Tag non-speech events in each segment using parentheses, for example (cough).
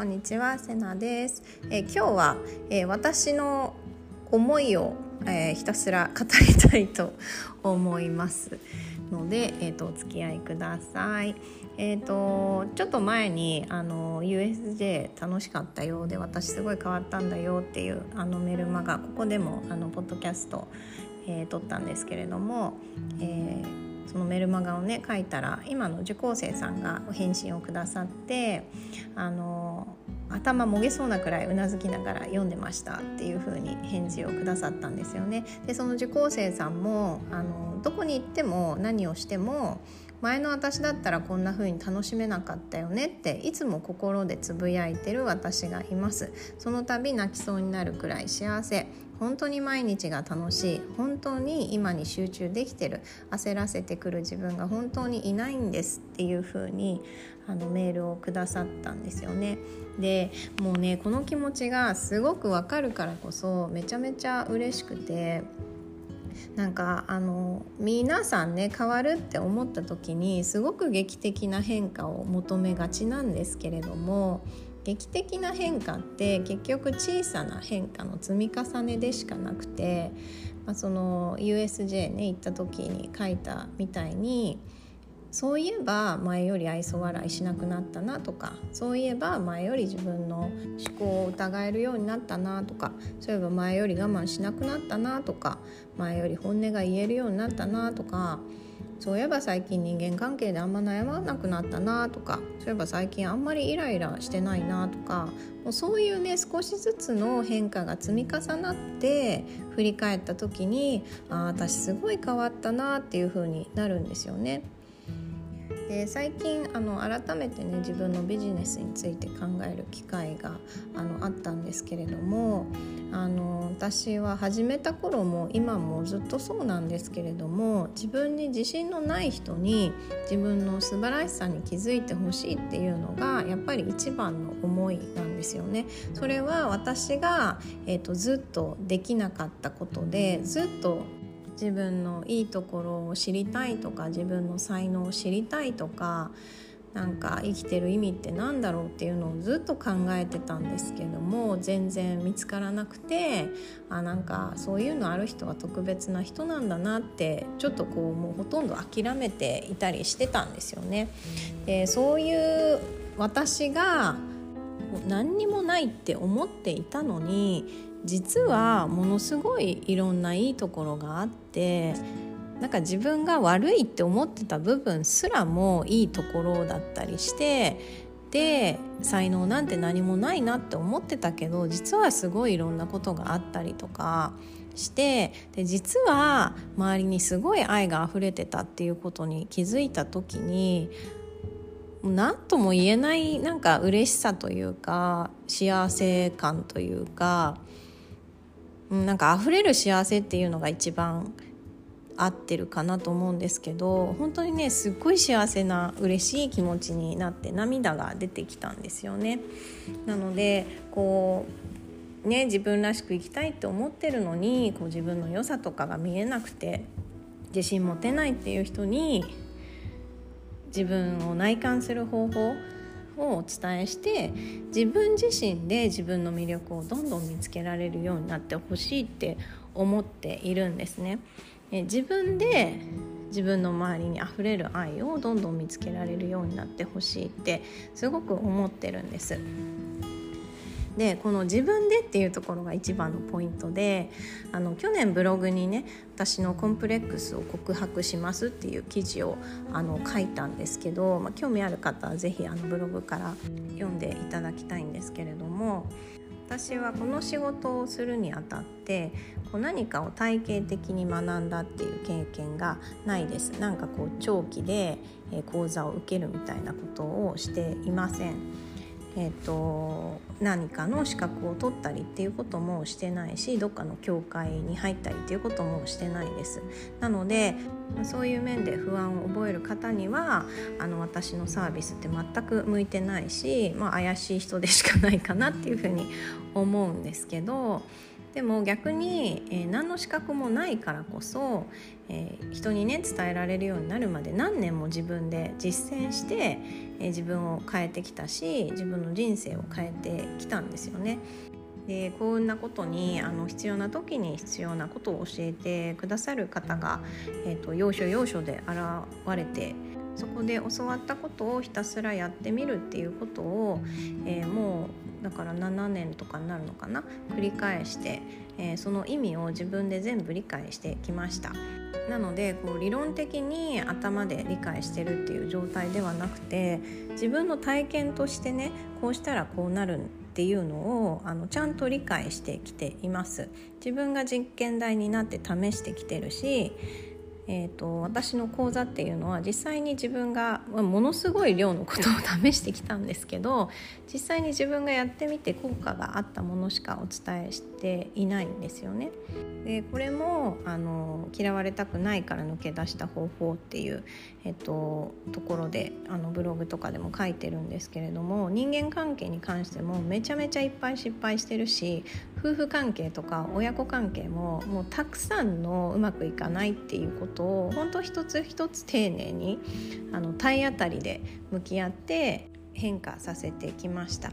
こんにちはセナです、えー、今日は、えー、私の思いを、えー、ひたすら語りたいと思いますので、えーと、お付き合いください。えーと、ちょっと前にあの USJ 楽しかったようで私すごい変わったんだよっていうあのメルマガここでもあのポッドキャスト、えー、撮ったんですけれども、えーそのメルマガをね書いたら今の受講生さんが返信をくださってあの頭もげそうなくらいうなずきながら読んでましたっていう風に返事をくださったんですよね。でその受講生さんもあのどこに行っても何をしても前の私だったらこんな風に楽しめなかったよねっていつも心でつぶやいてる私がいますその度泣きそうになるくらい幸せ本当に毎日が楽しい本当に今に集中できてる焦らせてくる自分が本当にいないんですっていう風にあにメールをくださったんですよね。でもうねこの気持ちがすごくわかるからこそめちゃめちゃ嬉しくてなんかあの皆さんね変わるって思った時にすごく劇的な変化を求めがちなんですけれども劇的な変化って結局小さな変化の積み重ねでしかなくて、まあ、その USJ ね行った時に書いたみたいにそういえば前より愛想笑いしなくなったなとかそういえば前より自分の思考を疑えるようになったなとかそういえば前より我慢しなくなったなとか前より本音が言えるようになったなとかそういえば最近人間関係であんま悩まなくなったなとかそういえば最近あんまりイライラしてないなとかもうそういうね少しずつの変化が積み重なって振り返った時にあ私すごい変わったなっていう風になるんですよね。で最近あの改めてね自分のビジネスについて考える機会があのあったんですけれどもあの私は始めた頃も今もずっとそうなんですけれども自分に自信のない人に自分の素晴らしさに気づいてほしいっていうのがやっぱり一番の思いなんですよね。それは私が、えーとずっとできなかったことでずっと自分のいいところを知りたいとか自分の才能を知りたいとかなんか生きてる意味って何だろうっていうのをずっと考えてたんですけども全然見つからなくてあなんかそういうのある人は特別な人なんだなってちょっとこうもうほとんど諦めていたりしてたんですよね。でそういう私が何にもないって思っていたのに実はものすごいいろんないいところがあってなんか自分が悪いって思ってた部分すらもいいところだったりしてで才能なんて何もないなって思ってたけど実はすごいいろんなことがあったりとかしてで実は周りにすごい愛が溢れてたっていうことに気づいた時に何とも言えないなんか嬉しさというか幸せ感というかなんか溢れる幸せっていうのが一番合ってるかなと思うんですけど本当にねすっごい幸せな嬉しい気持ちになって涙が出てきたんですよね。なのでこうね自分らしく生きたいって思ってるのにこう自分の良さとかが見えなくて自信持てないっていう人に自分を内観する方法をお伝えして自分自身で自分の魅力をどんどん見つけられるようになってほしいって思っているんですね。自分で自分の周りにあふれる愛をどんどん見つけられるようになってほしいってすごく思ってるんです。でこの自分でっていうところが一番のポイントであの去年ブログにね私のコンプレックスを告白しますっていう記事をあの書いたんですけど、まあ、興味ある方は是非あのブログから読んでいただきたいんですけれども私はこの仕事をするにあたってこう何かを体系的に学んだっていう経験がないですなんかこう長期で講座を受けるみたいなことをしていません。えーと、何かの資格を取ったりっていうこともしてないしどっかの教会に入ったりっていうこともしてないです。なのでそういう面で不安を覚える方にはあの私のサービスって全く向いてないし、まあ、怪しい人でしかないかなっていうふうに思うんですけどでも逆に、えー、何の資格もないからこそ、えー、人にね伝えられるようになるまで何年も自分で実践して、えー、自分を変えてきたし自分の人生を変えてきたんですよね。でこんなことにあの必要な時に必要なことを教えてくださる方が、えーと、要所要所で現れてそこで教わったことをひたすらやってみるっていうことを、えー、もうだから7年とかになるのかな？繰り返して、えー、その意味を自分で全部理解してきました。なのでこう理論的に頭で理解してるっていう状態ではなくて自分の体験としてねこうしたらこうなるっていうのをあのちゃんと理解してきています自分が実験台になって試してきてるしえーと、私の講座っていうのは実際に自分がものすごい量のことを (laughs) 試してきたんですけど実際に自分がやってみて効果があったものしかお伝えしていないんですよね。でこれもあの嫌われたくないから抜け出した方法っていう、えっと、ところであのブログとかでも書いてるんですけれども人間関係に関してもめちゃめちゃいっぱい失敗してるし夫婦関係とか親子関係ももうたくさんのうまくいかないっていうことを本当一つ一つ丁寧にあの体当たりで向き合って変化させてきました。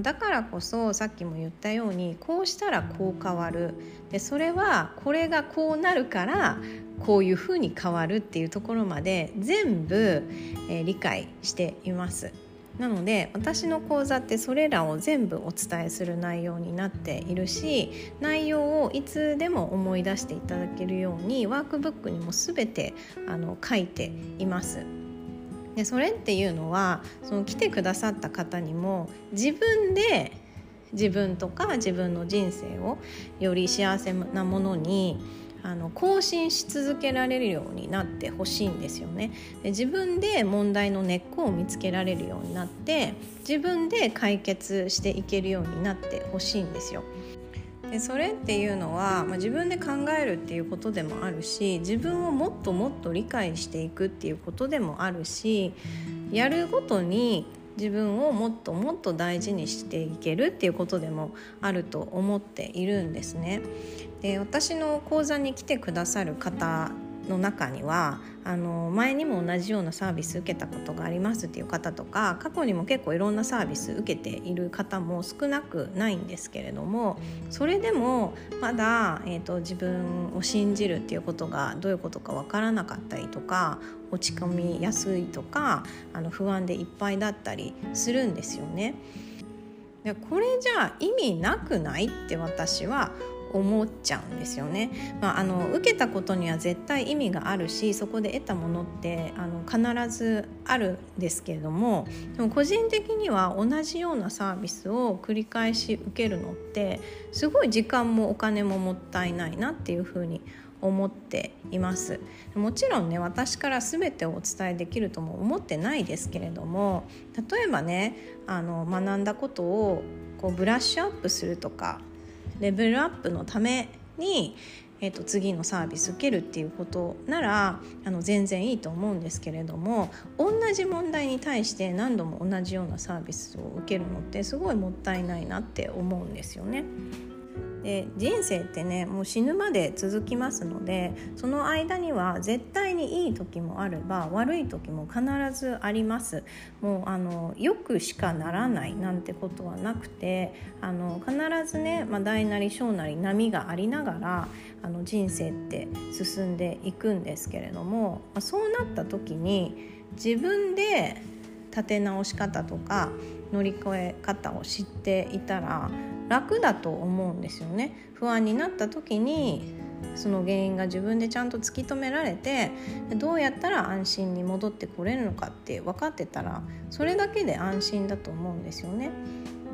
だからこそさっきも言ったようにこうしたらこう変わるでそれはこれがこうなるからこういうふうに変わるっていうところまで全部、えー、理解しています。なので私の講座ってそれらを全部お伝えする内容になっているし内容をいつでも思い出していただけるようにワークブックにも全てあの書いています。でそれっていうのはその来てくださった方にも自分で自分とか自分の人生をより幸せなものにあの更新し続けられるようになってほしいんですよねで自分で問題の根っこを見つけられるようになって自分で解決していけるようになってほしいんですよ。でそれっていうのは、まあ、自分で考えるっていうことでもあるし自分をもっともっと理解していくっていうことでもあるしやるごとに自分をもっともっと大事にしていけるっていうことでもあると思っているんですね。で私の講座に来てくださる方の中にはあの前にも同じようなサービス受けたことがありますっていう方とか過去にも結構いろんなサービス受けている方も少なくないんですけれどもそれでもまだ、えーと、自分を信じるっていうことがどういうことか分からなかったりとか落ち込みやすいとかあの不安でいっぱいだったりするんですよね。でこれじゃ意味なくないって私は思っちゃうんですよね。まあ、あの受けたことには絶対意味があるしそこで得たものってあの必ずあるんですけれどもでも個人的には同じようなサービスを繰り返し受けるのってすごい時間もお金ももったいないなっていうふうに思っていますもちろんね私から全てをお伝えできるとも思ってないですけれども例えばねあの学んだことをこうブラッシュアップするとかレベルアップのために、えー、と次のサービス受けるっていうことならあの全然いいと思うんですけれども同じ問題に対して何度も同じようなサービスを受けるのってすごいもったいないなって思うんですよね。で人生ってねもう死ぬまで続きますのでその間には絶対にいい時もあれば悪い時も必ずあります。もうあのよくしかならないなんてことはなくてあの必ずね、まあ、大なり小なり波がありながらあの人生って進んでいくんですけれども、まあ、そうなった時に自分で立て直し方とか乗り越え方を知っていたら楽だと思うんですよね不安になった時にその原因が自分でちゃんと突き止められてどうやったら安心に戻ってこれるのかって分かってたらそれだけで安心だと思うんですよね。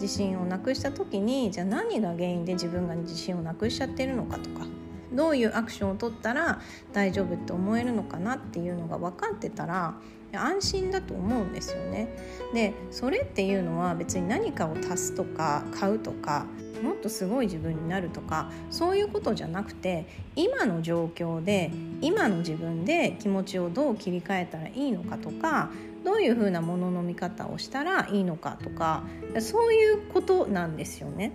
自信をなくした時にじゃあ何が原因で自分が自信をなくしちゃってるのかとかどういうアクションを取ったら大丈夫って思えるのかなっていうのが分かってたら安心だと思うんですよね。でそれっていうのは別に何かを足すとか買うとかもっとすごい自分になるとかそういうことじゃなくて今の状況で今の自分で気持ちをどう切り替えたらいいのかとかどういうふうなものの見方をしたらいいのかとかそういうことなんですよね。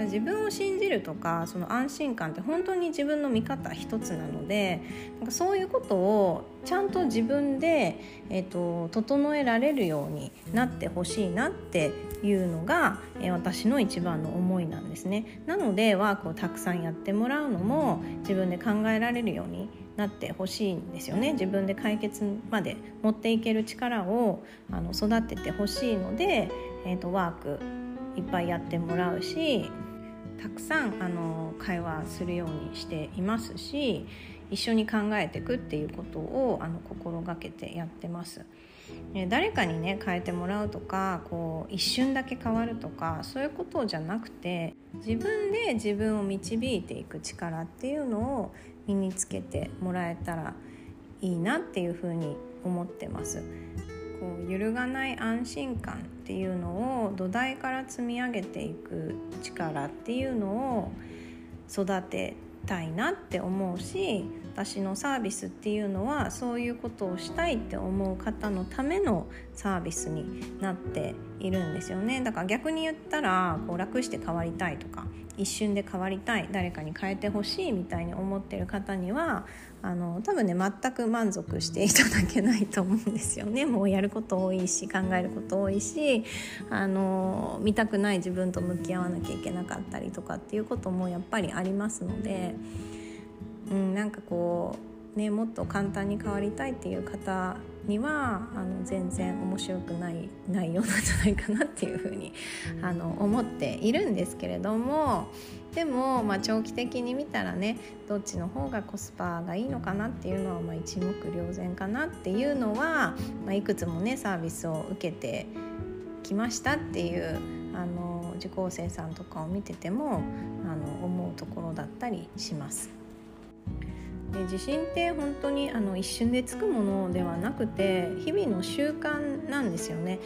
自分を信じるとかその安心感って本当に自分の見方一つなのでなんかそういうことをちゃんと自分で、えーと、整えられるようになってほしいなっていうのが、えー、私の一番の思いなんですね。なのでワークをたくさんやってもらうのも自分で考えられるようになってほしいんですよね自分で解決まで持っていける力をあの育ててほしいので、えーと、ワークいっぱいやってもらうしたくさんあの会話するようにしていますし一緒に考えていくっていうことをあの心がけてやってます。誰かにね変えてもらうとかこう一瞬だけ変わるとかそういうことじゃなくて自分で自分を導いていく力っていうのを身につけてもらえたらいいなっていうふうに思ってます。こう揺るがない安心感っていうのを土台から積み上げていく力っていうのを育てたいなって思うし私のサービスっていうのはそういうことをしたいって思う方のためのサービスになっているんですよね。だから逆に言ったらこう楽して変わりたいとか一瞬で変わりたい誰かに変えてほしいみたいに思ってる方にはあの多分ね全く満足していただけないと思うんですよね。(laughs) もうやること多いし考えること多いしあの見たくない自分と向き合わなきゃいけなかったりとかっていうこともやっぱりありますので、うん、なんかこうねもっと簡単に変わりたいっていう方にはあの全然面白くない内容なんじゃないかなっていうふうにあの思っているんですけれどもでも、まあ、長期的に見たらねどっちの方がコスパがいいのかなっていうのは、まあ、一目瞭然かなっていうのは、まあ、いくつもねサービスを受けてきましたっていうあの受講生さんとかを見ててもあの思うところだったりします。で自信って本当にあの一瞬でつくものではなくて日々の習慣なんですよね。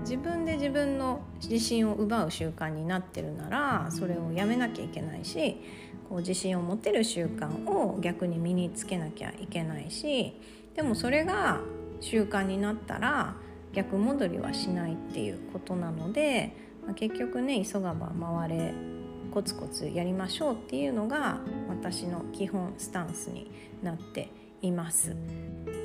自分で自分の自信を奪う習慣になってるならそれをやめなきゃいけないしこう自信を持てる習慣を逆に身につけなきゃいけないしでもそれが習慣になったら逆戻りはしないっていうことなので、まあ、結局ね急がば回れコツコツやりましょうっていうのが私の基本スタンスになっています。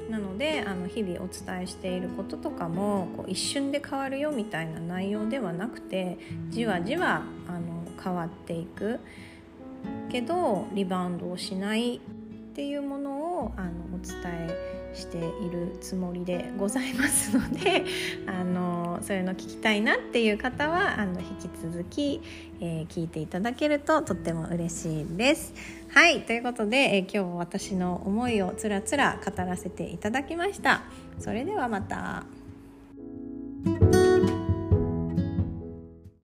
なのであの日々お伝えしていることとかもこう一瞬で変わるよみたいな内容ではなくてじわじわあの変わっていくけどリバウンドをしないっていうものをあのお伝えしているつもりでございますので (laughs) あのそういうの聞きたいなっていう方はあの引き続き、えー、聞いていただけるととっても嬉しいです。はいということで、えー、今日は私の思いをつらつら語らせていただきました。それではまた。